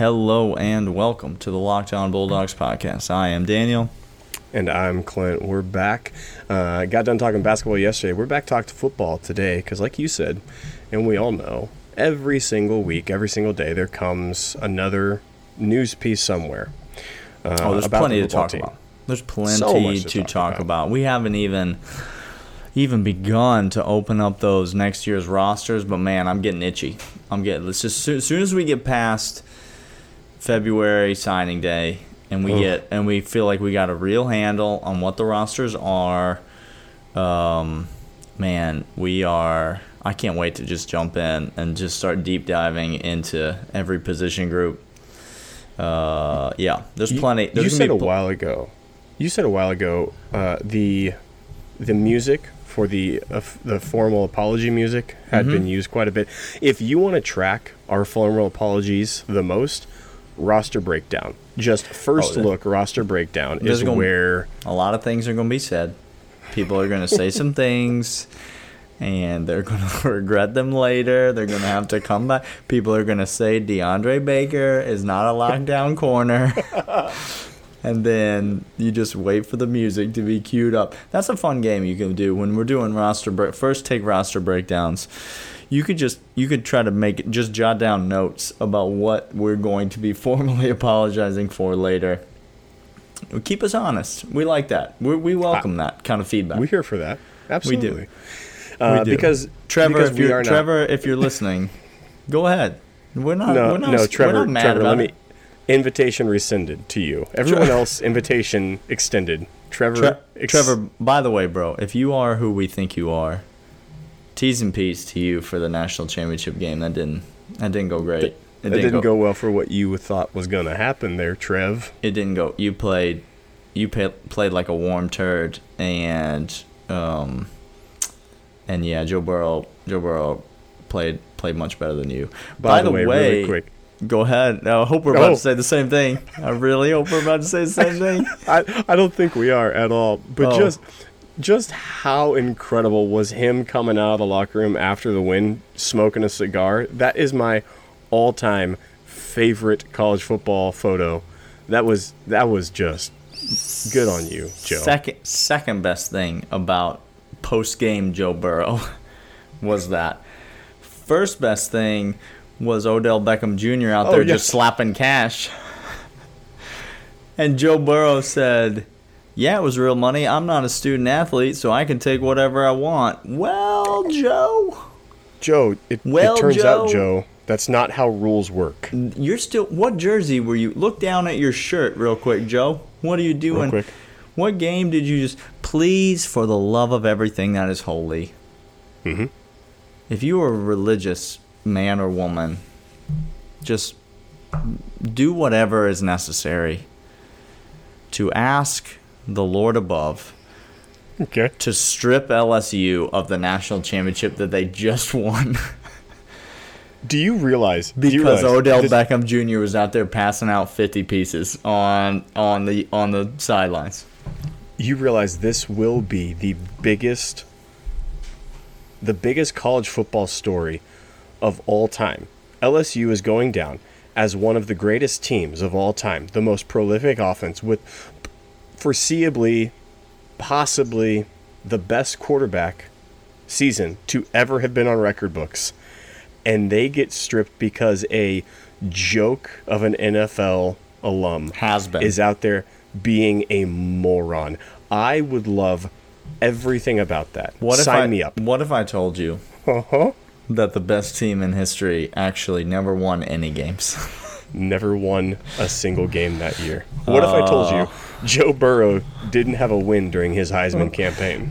Hello and welcome to the Lockdown Bulldogs podcast. I am Daniel. And I'm Clint. We're back. Uh, got done talking basketball yesterday. We're back talking football today because, like you said, and we all know, every single week, every single day, there comes another news piece somewhere. Uh, oh, there's plenty the to talk team. about. There's plenty so to, to, talk, talk about. about. We haven't even even begun to open up those next year's rosters, but man, I'm getting itchy. I'm getting. Let's just as soon as we get past February signing day, and we get and we feel like we got a real handle on what the rosters are. Um, man, we are. I can't wait to just jump in and just start deep diving into every position group. Uh, yeah, there's plenty. There's you said a pl- while ago. You said a while ago uh, the the music for the uh, the formal apology music had mm-hmm. been used quite a bit. If you want to track our formal apologies the most, roster breakdown. Just first oh, look roster breakdown is gonna, where a lot of things are going to be said. People are going to say some things and they're going to regret them later. They're going to have to come back. People are going to say DeAndre Baker is not a lockdown corner. and then you just wait for the music to be queued up. That's a fun game you can do when we're doing roster break. First, take roster breakdowns you could just you could try to make it just jot down notes about what we're going to be formally apologizing for later. Keep us honest. We like that. we we welcome that kind of feedback. We're here for that. Absolutely. We do. Uh, we do. Because Trevor, because if you're Trevor, if you're listening, go ahead. We're not. No, we're not, no, Trevor. We're not mad Trevor, about let me. Invitation rescinded to you. Everyone else, invitation extended. Trevor. Tre- ex- Trevor. By the way, bro, if you are who we think you are, T's and P's to you for the national championship game. That didn't that didn't go great. It that didn't, didn't go, go, well for what you thought was going to happen there, Trev. It didn't go. You played you pay, played like a warm turd, and um, and yeah, Joe Burrow Joe Burrow played played much better than you. By, By the, way, way really quick. Go ahead. I hope we're about oh. to say the same thing. I really hope we're about to say the same thing. I, I don't think we are at all. But oh. just just how incredible was him coming out of the locker room after the win, smoking a cigar? That is my all-time favorite college football photo. That was that was just good on you, Joe. Second second best thing about post-game Joe Burrow was that. First best thing was Odell Beckham Jr. out oh, there yes. just slapping cash. And Joe Burrow said, yeah, it was real money. I'm not a student athlete, so I can take whatever I want. Well, Joe. Joe, it, well, it turns Joe, out, Joe, that's not how rules work. You're still. What jersey were you? Look down at your shirt real quick, Joe. What are you doing? Real quick. What game did you just. Please, for the love of everything that is holy. Mm-hmm. If you are a religious man or woman, just do whatever is necessary to ask the Lord above okay. to strip LSU of the national championship that they just won. Do you realize? Because you realize Odell this, Beckham Jr. was out there passing out fifty pieces on on the on the sidelines. You realize this will be the biggest, the biggest college football story of all time. LSU is going down as one of the greatest teams of all time, the most prolific offense with foreseeably, possibly the best quarterback season to ever have been on record books. And they get stripped because a joke of an NFL alum has been is out there being a moron. I would love everything about that. What Sign if I, me up. What if I told you uh-huh. that the best team in history actually never won any games? never won a single game that year. What uh, if I told you Joe Burrow didn't have a win during his Heisman campaign?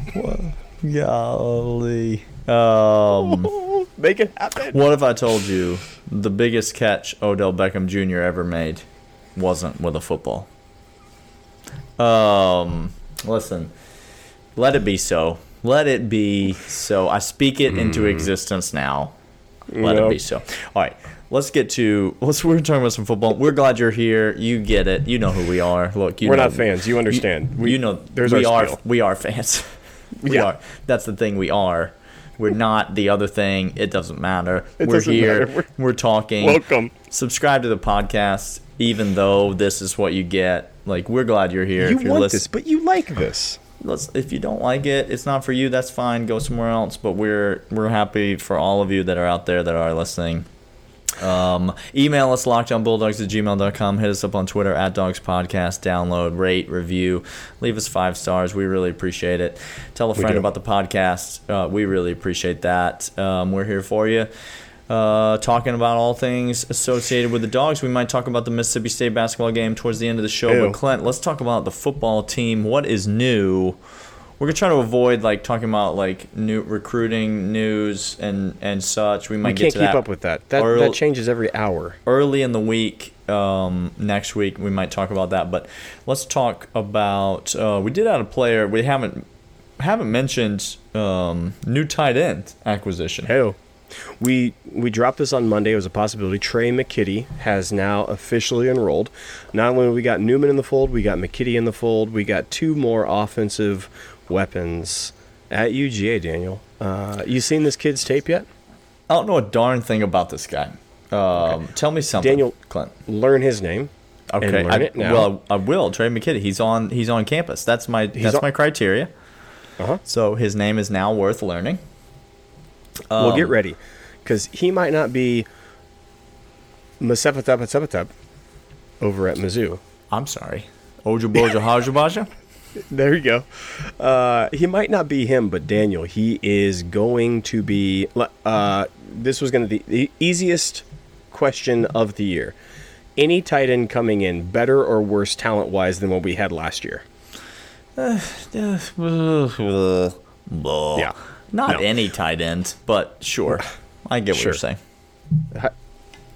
Golly. Um, Make it happen. What if I told you the biggest catch Odell Beckham Jr. ever made wasn't with a football? Um, listen, let it be so. Let it be so. I speak it into mm. existence now. Let it be so. All right let's get to let's we're talking about some football. We're glad you're here. You get it. You know who we are. Look, we're know, not fans. You understand. You, we, you know, there's we are spiel. we are fans. we yeah. are. That's the thing. We are. We're not the other thing. It doesn't matter. It we're doesn't here. matter. We're- We're talking. Welcome. Subscribe to the podcast, even though this is what you get. Like we're glad you're here. You if you're want listening, this, but you like this. let's if you don't like it it's not for you that's fine go somewhere else but we're we're happy for all of you that are out there that are listening um, email us lockdownbulldogs at gmail.com hit us up on twitter at dogs podcast download rate review leave us five stars we really appreciate it tell a friend about the podcast uh, we really appreciate that um, we're here for you uh, talking about all things associated with the dogs. We might talk about the Mississippi State basketball game towards the end of the show. Ew. But Clint, let's talk about the football team. What is new? We're gonna try to avoid like talking about like new recruiting news and and such. We might We get can't to keep up with that. That, Or- that changes every hour. early in the week. Um, next week we might talk about that. But let's talk about. Uh, we did add a player. We haven't haven't mentioned um, new tight end acquisition. Hey, we we dropped this on Monday. It was a possibility. Trey McKitty has now officially enrolled. Not only we got Newman in the fold, we got McKitty in the fold. We got two more offensive weapons at UGA. Daniel, uh, you seen this kid's tape yet? I don't know a darn thing about this guy. Um, Tell me something, Daniel- Clint. Learn his name. Okay, I, well, I will. Trey McKitty. He's on. He's on campus. That's my. that's on- my criteria. Uh-huh. So his name is now worth learning. well, get Um, ready, because he might not be Masepatapatapatap over at Mizzou. I'm sorry. Oja Boja Haja Baja? There you go. Uh, he might not be him, but Daniel, he is going to be. Uh, this was going to be the easiest question of the year. Any tight end coming in better or worse talent wise than what we had last year? Yeah. Yeah. Not No. any tight end, but sure. I get what Sure. you're saying.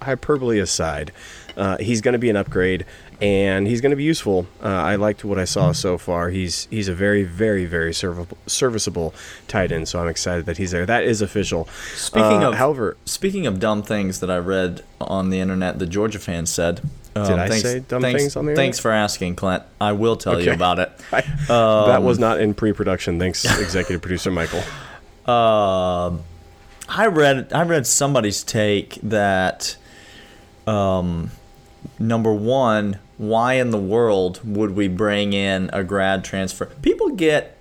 Hyperbole aside, uh, he's going to be an upgrade, and he's going to be useful. Uh, I liked what I saw so far. He's he's a very very very serviceable tight end, so I'm excited that he's there. That is official. Speaking Uh, of, however, speaking of dumb things that I read on the internet, the Georgia fans said. Um, I say dumb thanks, things on the internet? Thanks for asking, Clint. I will tell you about it. I, that was not in pre-production. Thanks, executive producer Michael. Um, I read I read somebody's take that um, number one, why in the world would we bring in a grad transfer? People get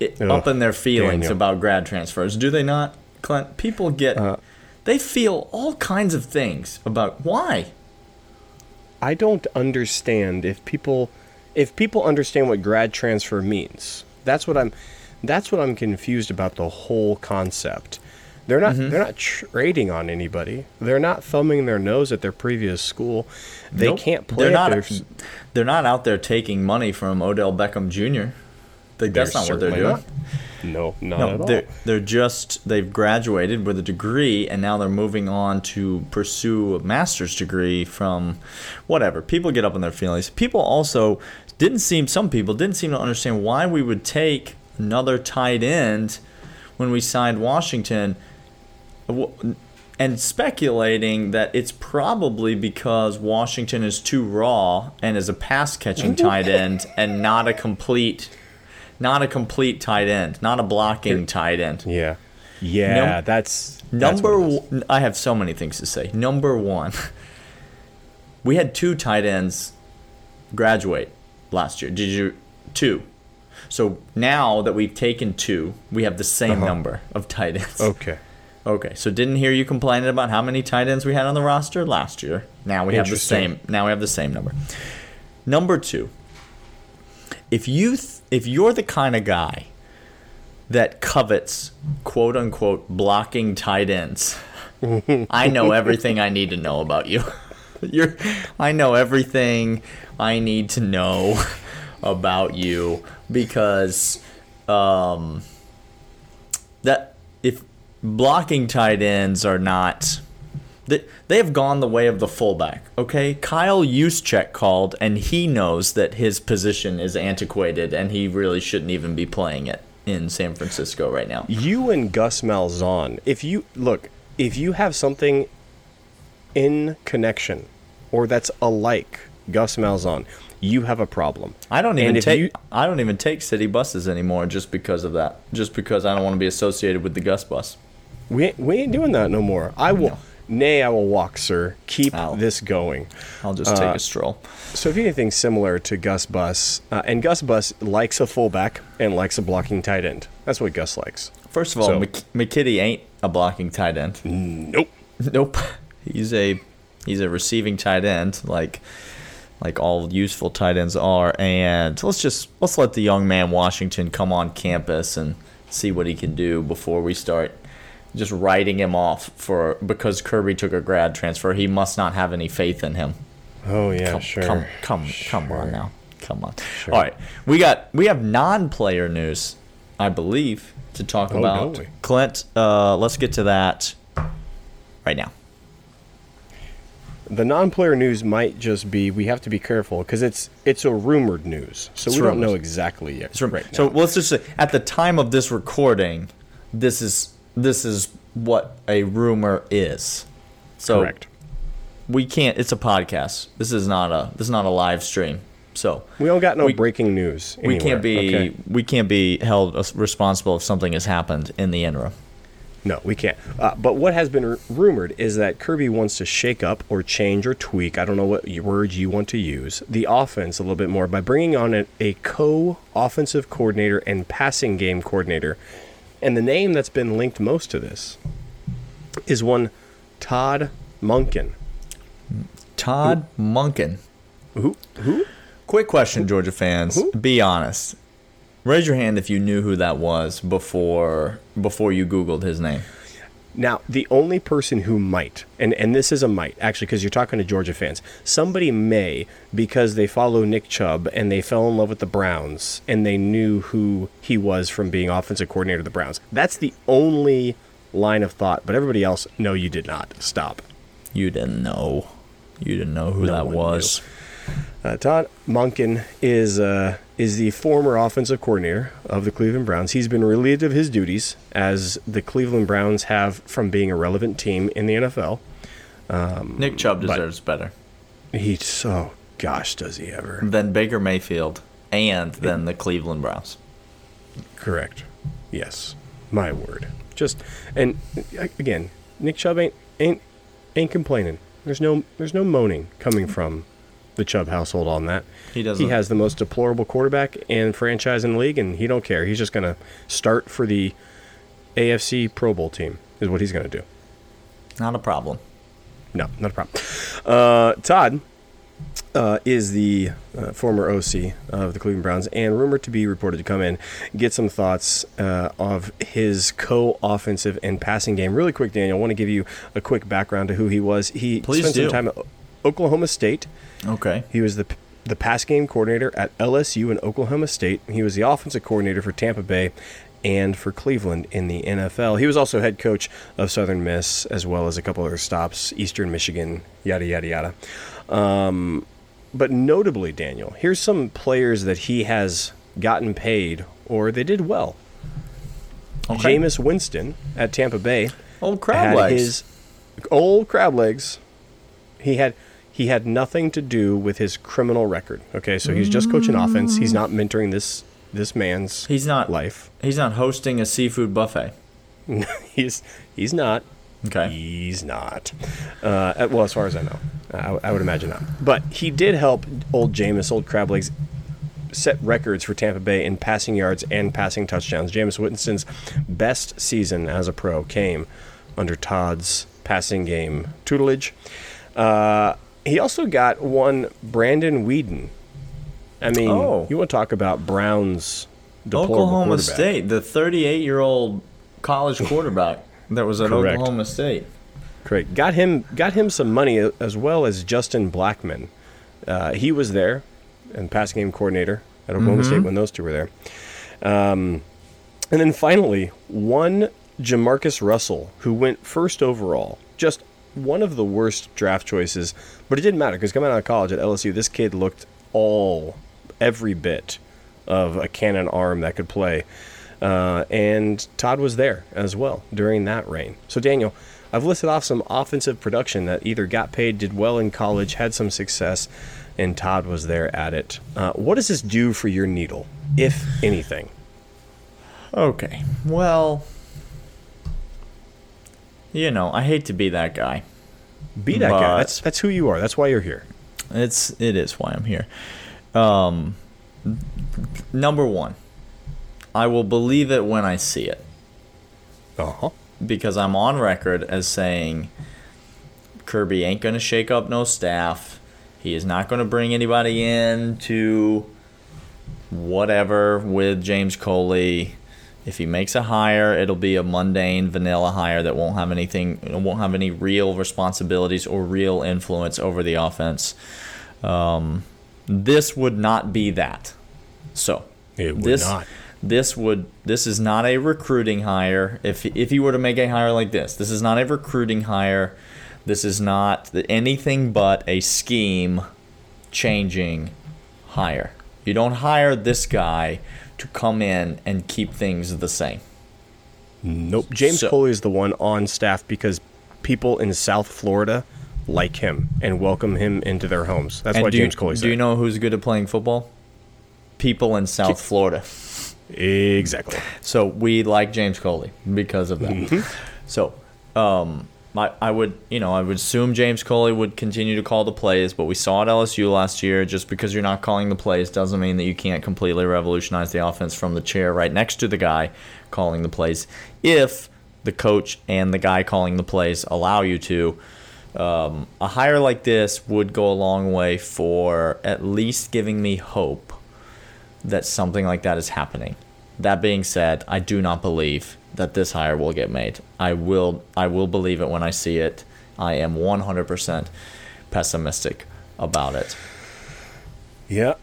Ugh, up in their feelings Daniel. about grad transfers, do they not, Clint? People get Uh, they feel all kinds of things about why. I don't understand if people if people understand what grad transfer means. That's what I'm that's what I'm confused about the whole concept. They're not Mm-hmm. they're not trading on anybody. They're not thumbing their nose at their previous school. They Nope. can't play They're not. their They're not out there taking money from Odell Beckham Jr. That's not what they're doing. not. No, not No, at all. they're, they're just they've graduated with a degree and now they're moving on to pursue a master's degree from whatever. People get up in their feelings. People also didn't seem some people didn't seem to understand why we would take another tight end when we signed Washington and speculating that it's probably because Washington is too raw and is a pass catching tight end and not a complete not a complete tight end, not a blocking tight end. Yeah. Yeah, Num- that's that's Number what it is. one, I have so many things to say. Number one, we had two tight ends graduate last year. Did you two? So now that we've taken two, we have the same Uh-huh. number of tight ends. Okay. Okay, so didn't hear you complaining about how many tight ends we had on the roster last year. Now we have the same. Now we have the same number. Number two, if you th- if you're the kind of guy that covets quote unquote blocking tight ends, I know everything I need to know about you. You're, I know everything I need to know about you because um, that blocking tight ends are not they, they have gone the way of the fullback okay kyle Juszczyk called and he knows that his position is antiquated and he really shouldn't even be playing it in san francisco right now You and Gus Malzahn, if you look, if you have something in connection or that's alike Gus Malzahn, you have a problem. I don't even take you- I don't even take city buses anymore just because of that. Just because I don't want to be associated with the Gus bus. We ain't, we ain't doing that no more. I will. Nay, I will walk, sir. Keep Ow. this going. I'll just take Uh, a stroll. So, if anything similar to Gus Bus, uh, and Gus Bus likes a fullback and likes a blocking tight end. That's what Gus likes. First of all, so- Mc- McKitty ain't a blocking tight end. Nope. Nope. He's a he's a receiving tight end, like like all useful tight ends are. And let's just let's let the young man Washington come on campus and see what he can do before we start just writing him off for because Kirby took a grad transfer. He must not have any faith in him. Oh yeah, Come, sure. come, come, come on now. Come on. Sure. All right, we got we have non-player news, I believe, to talk Oh, about. Clint, uh, let's get to that right now. The non-player news might just be we have to be careful because it's it's a rumored news, so It's we don't know exactly yet. Right so let's just say at the time of this recording, this is this is what a rumor is. So correct. we can't. It's a podcast. This is not a this is not a live stream. So We don't got no we- breaking news. we can't be okay? we can't be held responsible if something has happened in the interim. No, we can't. Uh, but what has been r- rumored is that Kirby wants to shake up or change or tweak. I don't know what y- word you want to use the offense a little bit more by bringing on a, a co-offensive coordinator and passing game coordinator. And the name that's been linked most to this is one Todd Monken. Todd Monken. Who? Who? Quick question, Georgia fans. Who? Be honest. Raise your hand if you knew who that was before before you Googled his name. Now, the only person who might, and, and this is a might, actually, because you're talking to Georgia fans, somebody may, because they follow Nick Chubb and they fell in love with the Browns and they knew who he was from being offensive coordinator of the Browns. That's the only line of thought. But everybody else, no, you did not. Stop. You didn't know. You didn't know who No that was. Uh, Todd Monken is uh, is the former offensive coordinator of the Cleveland Browns. He's been relieved of his duties as the Cleveland Browns have from being a relevant team in the NFL. Nick Chubb deserves better He so gosh does he ever. than Baker Mayfield and than the Cleveland Browns. Correct. Yes. My word. Just and uh, again, Nick Chubb ain't ain't ain't complaining. There's no there's no moaning coming from the Chubb household on that. He doesn't. He has the most deplorable quarterback and franchise in the league, and he don't care. He's just gonna start for the AFC Pro Bowl team. Is what he's gonna do. Not a problem. No, not a problem. Uh, Todd uh, is the uh, former OC of the Cleveland Browns and rumored to be reported to come in, get some thoughts uh, of his co-offensive and passing game. Really quick, Daniel, I want to give you a quick background to who he was. He Please spent do. some time at Oklahoma State. Okay. He was the the pass game coordinator at LSU and Oklahoma State. He was the offensive coordinator for Tampa Bay and for Cleveland in the NFL. He was also head coach of Southern Miss as well as a couple other stops, Eastern Michigan, yada yada yada. Um, but notably, Daniel, here's some players that he has gotten paid or they did well. Okay. Jameis Winston at Tampa Bay Old crab had legs. his old crab legs. He had he had nothing to do with his criminal record. Okay, so he's just coaching offense. He's not mentoring this this man's He's not life. He's not hosting a seafood buffet. he's he's not. Okay. He's not. Uh, well, as far as I know, I, I would imagine not. But he did help old Jameis, old crab legs, set records for Tampa Bay in passing yards and passing touchdowns. Jameis Winston's best season as a pro came under Todd's passing game tutelage. Uh, he also got one Brandon Weeden. I mean, Oh. you want to talk about Brown's Oklahoma. State, the 38 year old college quarterback that was at Correct. Oklahoma State. Correct. Got him got him some money as well as Justin Blackmon. Uh, he was there, and passing game coordinator at Oklahoma State when those two were there. Um, and then finally, one Jamarcus Russell, who went first overall, just one of the worst draft choices, but it didn't matter because coming out of college at LSU, this kid looked all, every bit of a cannon arm that could play. Uh, and Todd was there as well during that reign. So, Daniel, I've listed off some offensive production that either got paid, did well in college, had some success, and Todd was there at it. Uh, what does this do for your needle, if anything? Okay. Well, you know, I hate to be that guy. Be that guy. That's that's who you are. That's why you're here. It's it is why I'm here. Um, number one, I will believe it when I see it Uh huh. because I'm on record as saying Kirby ain't gonna shake up no staff. He is not gonna bring anybody in to whatever with James Coley. If he makes a hire, it'll be a mundane vanilla hire that won't have anything, won't have any real responsibilities or real influence over the offense. Um, this would not be that. So It would this, not. This would this is not a recruiting hire. If if you were to make a hire like this, this is not a recruiting hire. This is not anything but a scheme changing hire. You don't hire this guy to come in and keep things the same. Nope. James So- Coley is the one on staff because people in South Florida like him and welcome him into their homes. That's and why do, James Coley's Do you know who's good at playing football? People in South Florida. Exactly. So we like James Coley because of that. So um, I, I would, you know, I would assume James Coley would continue to call the plays, but we saw at LSU last year. Just because you're not calling the plays doesn't mean that you can't completely revolutionize the offense from the chair right next to the guy calling the plays. If the coach and the guy calling the plays allow you to, um, a hire like this would go a long way for at least giving me hope that something like that is happening. That being said, I do not believe that this hire will get made. I will I will believe it when I see it. I am 100% pessimistic about it. Yeah,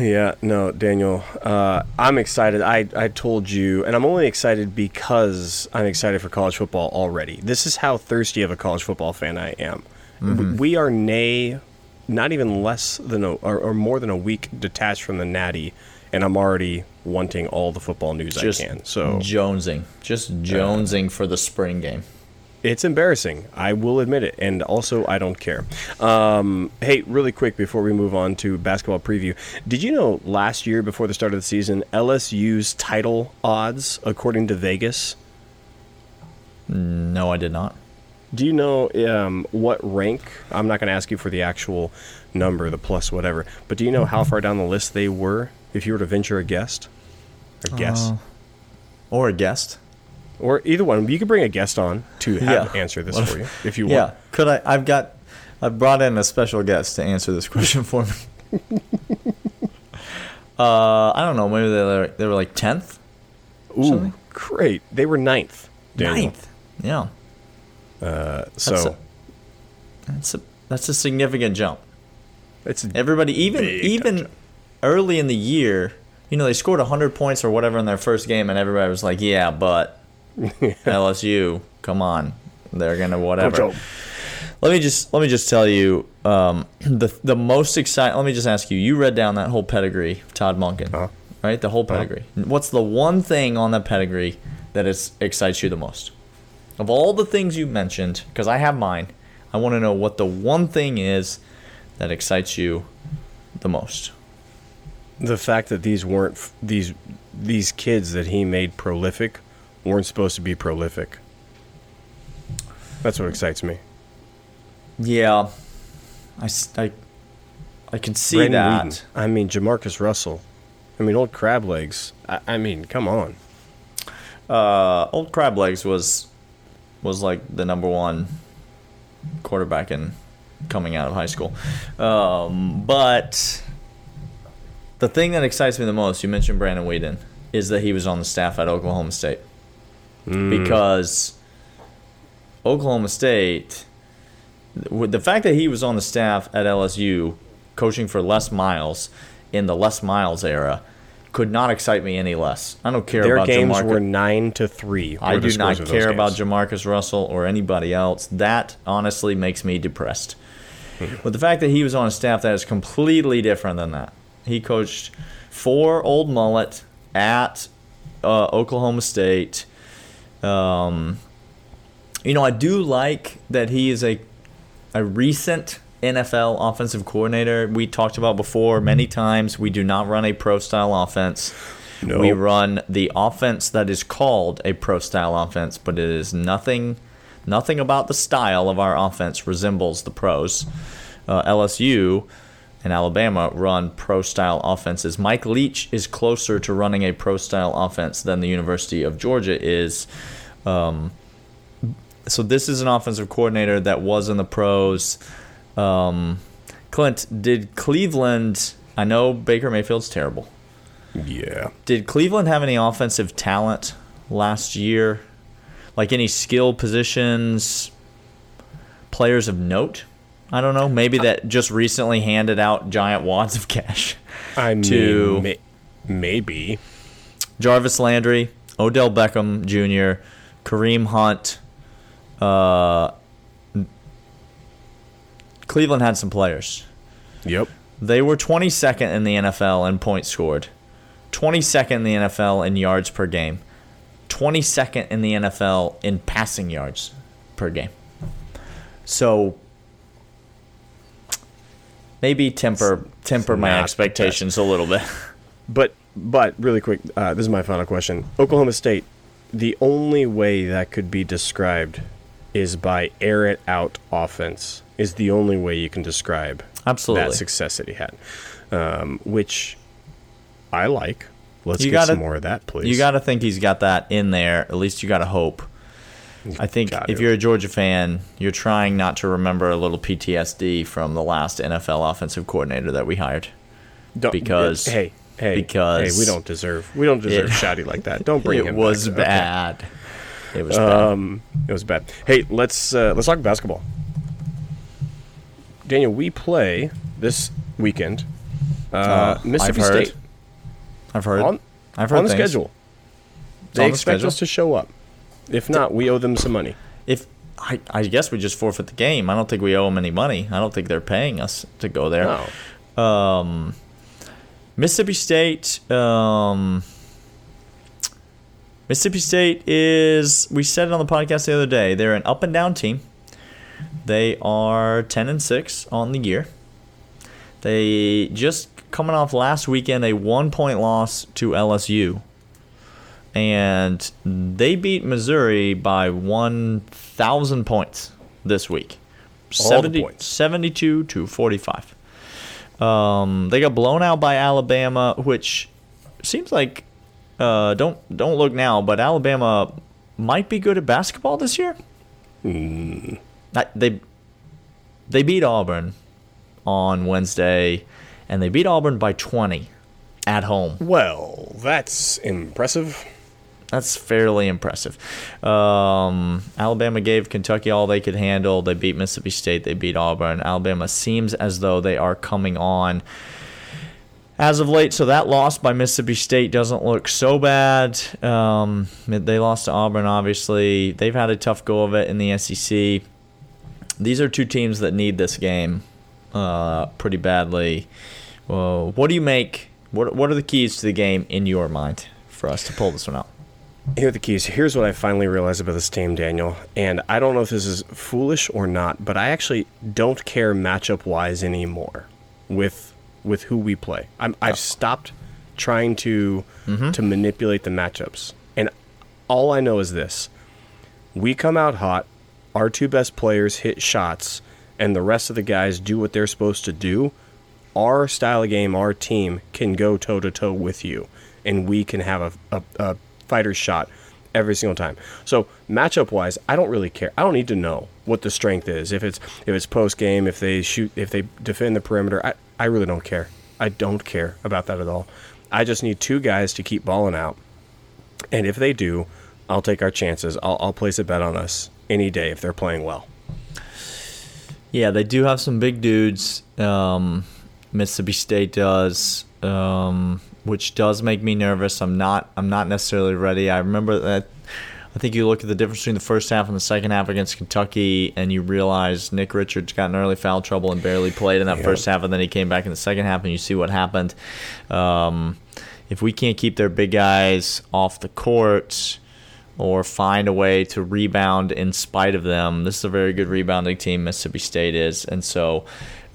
yeah. No, Daniel, uh, I'm excited. I, I told you, and I'm only excited because I'm excited for college football already. This is how thirsty of a college football fan I am. Mm-hmm. We are nay, not even less than a, or, or more than a week detached from the Natty, and I'm already wanting all the football news Just I can. So jonesing, just jonesing for the spring game. It's embarrassing. I will admit it. And also, I don't care. Um, hey, really quick before we move on to basketball preview, did you know last year, before the start of the season, LSU's title odds, according to Vegas, No, I did not. do you know um, what rank? I'm not going to ask you for the actual number, the plus whatever, but do you know how far down the list they were if you were to venture a guest, A guess? Uh, Or a guest. or either one. You could bring a guest on to have Yeah. answer this What if- for you if you Yeah. want. Could I I have got I've brought in a special guest to answer this question for me. uh, I don't know, maybe they were, they were like 10th? Ooh, something? great. They were ninth. Daniel. Ninth. Yeah. Uh, So That's a- That's a that's a significant jump. it's Everybody, even even jump. Early in the year, you know, they scored hundred points or whatever in their first game, and everybody was like, "Yeah, but LSU, come on, they're gonna whatever." Let me just let me just tell you um, the the most exciting. Let me just ask you. You read down that whole pedigree, of Todd Monken, Uh-huh. right? The whole pedigree. What's the one thing on that pedigree that is excites you the most? Of all the things you mentioned, because I have mine, I want to know what the one thing is that excites you the most. The fact that these weren't these these kids that he made prolific weren't supposed to be prolific. That's what excites me. Yeah, I, I, I can see Brandon that. Weeden. I mean, Jamarcus Russell. I mean, old crab legs. I, I mean, come on. Uh, old crab legs was was like the number one quarterback in coming out of high school. Um, but the thing that excites me the most, you mentioned Brandon Weeden, is that he was on the staff at Oklahoma State mm. because Oklahoma State, the fact that he was on the staff at LSU, coaching for Les Miles in the Les Miles era, could not excite me any less. I don't care Their about games Jamarcus. were nine to three. I do not scores of those care about. Jamarcus Russell or anybody else. That honestly makes me depressed. Hmm. But the fact that he was on a staff that is completely different than that. He coached for Old Mullet at uh, Oklahoma State. Um, You know, I do like that he is a a recent NFL offensive coordinator. We talked about before many times. We do not run a pro style offense. No. We run the offense that is called a pro style offense, but it is nothing nothing about the style of our offense resembles the pros. Uh, LSU and Alabama run pro style offenses. Mike Leach is closer to running a pro style offense than the University of Georgia is. Um, so this is an offensive coordinator that was in the pros. Um, Clint, did Cleveland? I know Baker Mayfield's terrible. Yeah. Did Cleveland have any offensive talent last year? Like any skill positions, players of note? I don't know. Maybe that just recently handed out giant wads of cash. I mean, To- may- maybe. Jarvis Landry, Odell Beckham Jr., Kareem Hunt. Uh, Cleveland had some players. Yep. They were 22nd in the NFL in points scored, 22nd in the NFL in yards per game, 22nd in the NFL in passing yards per game. So maybe temper temper my expectations a little bit. But but really quick, uh, this is my final question. Oklahoma State, the only way that could be described is by air it out offense. Is the only way you can describe Absolutely. that success that he had, um, which I like. Let's You get gotta- some more of that, please. You got to think he's got that in there. At least you got to hope. I think Got if you're a Georgia fan, you're trying not to remember a little PTSD from the last NFL offensive coordinator that we hired. Don't- because- hey hey because hey, we don't deserve we don't deserve it- Schotty like that. Don't bring it him. It was back. Okay. bad. It was bad. Um, it was bad. Hey, let's uh, let's talk basketball. Daniel, we play this weekend. Uh, Uh, Mississippi I've heard. State I've heard. on, I've heard on the schedule. They the expect schedule. us to show up. If not, we owe them some money. If I, I guess we just forfeit the game. I don't think we owe them any money. I don't think they're paying us to go there. No. Um, Mississippi State. Um, Mississippi State is. We said it on the podcast the other day. They're an up and down team. They are ten and six on the year. They just coming off last weekend a one point loss to LSU, and they beat Missouri by one thousand points this week. All the 70 points. 72 to 45. Um, they got blown out by Alabama, which seems like uh, don't don't look now, but Alabama might be good at basketball this year. I- they they beat Auburn on Wednesday, and they beat Auburn by 20 at home. Well, that's impressive. That's fairly impressive. Um, Alabama gave Kentucky all they could handle. They beat Mississippi State. They beat Auburn. Alabama seems as though they are coming on as of late. So that loss by Mississippi State doesn't look so bad. Um, they lost to Auburn, obviously. They've had a tough go of it in the SEC. These are two teams that need this game uh, pretty badly. Well, what do you make? What What are the keys to the game in your mind for us to pull this one out? Here are the keys. Here's what I finally realized about this team, Daniel. And I don't know if this is foolish or not, but I actually don't care matchup wise anymore with with who we play. I'm, I've oh. stopped trying to mm-hmm. to manipulate the matchups. And all I know is this: we come out hot, our two best players hit shots, and the rest of the guys do what they're supposed to do. Our style of game, our team can go toe to toe with you, and we can have a, a, a fighter's shot every single time. So matchup wise, I don't really care. I don't need to know what the strength is. If it's if it's post game, if they shoot, if they defend the perimeter, I, I really don't care. I don't care about that at all. I just need two guys to keep balling out, and if they do, I'll take our chances. I'll, I'll place a bet on us any day if they're playing well. Yeah, they do have some big dudes. Um, Mississippi State does, um, which does make me nervous. I'm not. I'm not necessarily ready. I remember that. I think you look at the difference between the first half and the second half against Kentucky, and you realize Nick Richards got in early foul trouble and barely played in that Yep. first half, and then he came back in the second half, and you see what happened. Um, if we can't keep their big guys off the court, or find a way to rebound in spite of them. This is a very good rebounding team, Mississippi State is. And so,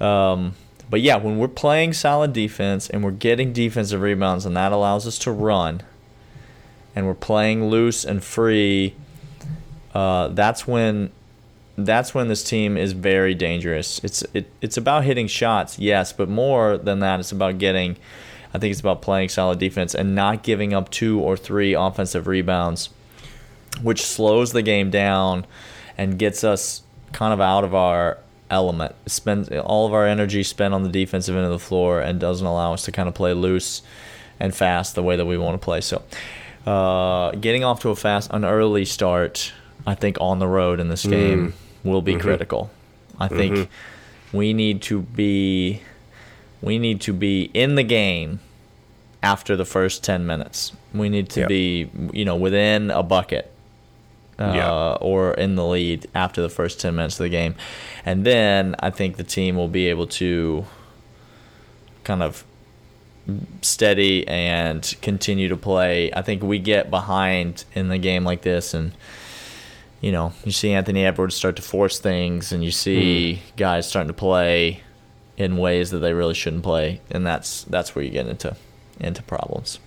um, but yeah, when we're playing solid defense and we're getting defensive rebounds, and that allows us to run, and we're playing loose and free, uh, that's when that's when this team is very dangerous. It's it, it's about hitting shots, yes, but more than that, it's about getting. I think it's about playing solid defense and not giving up two or three offensive rebounds, which slows the game down and gets us kind of out of our element. Spend all of our energy spent on the defensive end of the floor and doesn't allow us to kind of play loose and fast the way that we want to play. So, uh, getting off to a fast, an early start, I think on the road in this mm. game will be mm-hmm. critical. I think mm-hmm. we need to be we need to be in the game after the first 10 minutes. We need to Yep. be you know within a bucket uh, Yeah. or in the lead after the first 10 minutes of the game. And then I think the team will be able to kind of steady and continue to play. I think we get behind in the game like this and you know, you see Anthony Edwards start to force things and you see guys starting to play in ways that they really shouldn't play and that's that's where you get into into problems.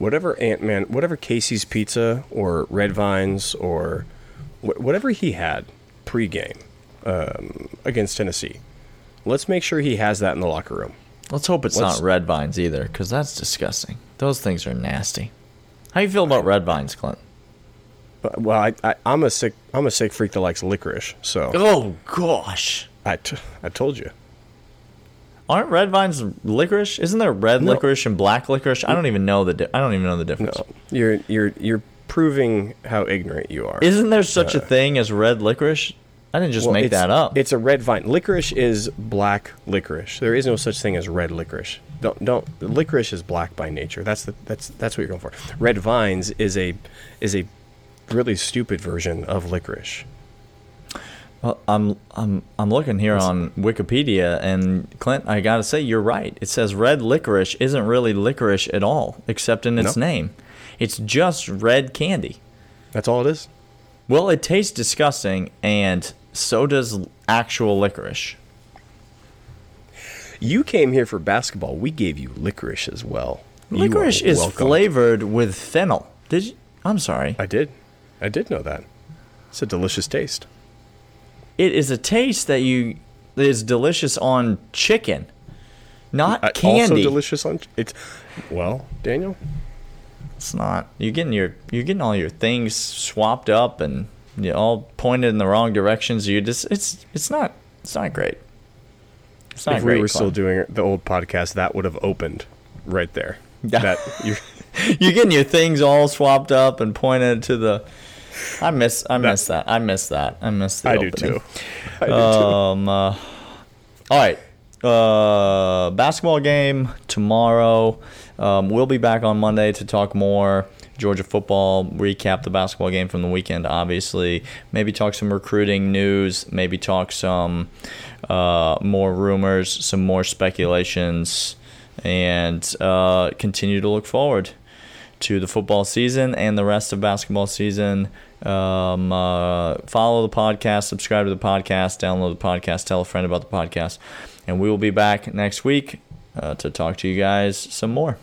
Whatever Ant Man, whatever Casey's Pizza or Red Vines or wh- whatever he had pregame um, against Tennessee, let's make sure he has that in the locker room. Let's hope it's Let's- not red vines either cuz that's disgusting. Those things are nasty. How you feel about red vines, Clint? But, well, I, I, I'm a sick, I'm a sick freak that likes licorice. So Oh gosh. I, t- I told you. Aren't red vines licorice? Isn't there red No. licorice and black licorice? I don't even know the di- I don't even know the difference. No, you're you're you're proving how ignorant you are. Isn't there such a uh, thing as red licorice? I didn't just Well, make that up. It's a red vine. Licorice is black licorice. There is no such thing as red licorice. Don't don't. Licorice is black by nature. That's the that's that's what you're going for. Red vines is a is a really stupid version of licorice. Well, I'm I'm I'm looking here on Wikipedia, and Clint, I gotta say you're right. It says red licorice isn't really licorice at all, except in its No. name. It's just red candy. That's all it is. Well, it tastes disgusting, and so does actual licorice. You came here for basketball. We gave you licorice as well. Licorice is welcome. flavored with fennel. Did you? I'm sorry. I did. I did know that. It's a delicious taste. It is a taste that you that is delicious on chicken, not Uh, candy. Also delicious on it's. Well, Daniel, It's not. You're getting your you're getting all your things swapped up and you know, all pointed in the wrong directions. You just it's it's not it's not great. It's not if great. we were still doing the old podcast, that would have opened right there. Yeah. That you you're getting your things all swapped up and pointed to the. I miss I miss that I miss that I miss the I do too. I do too. Um. Uh, all right. Uh, basketball game tomorrow. Um, we'll be back on Monday to talk more Georgia football. Recap the basketball game from the weekend. Obviously, maybe talk some recruiting news. Maybe talk some uh, more rumors, some more speculations, and uh, continue to look forward to the football season and the rest of basketball season. Um, uh, follow the podcast, subscribe to the podcast, download the podcast, tell a friend about the podcast, and we will be back next week uh, to talk to you guys some more.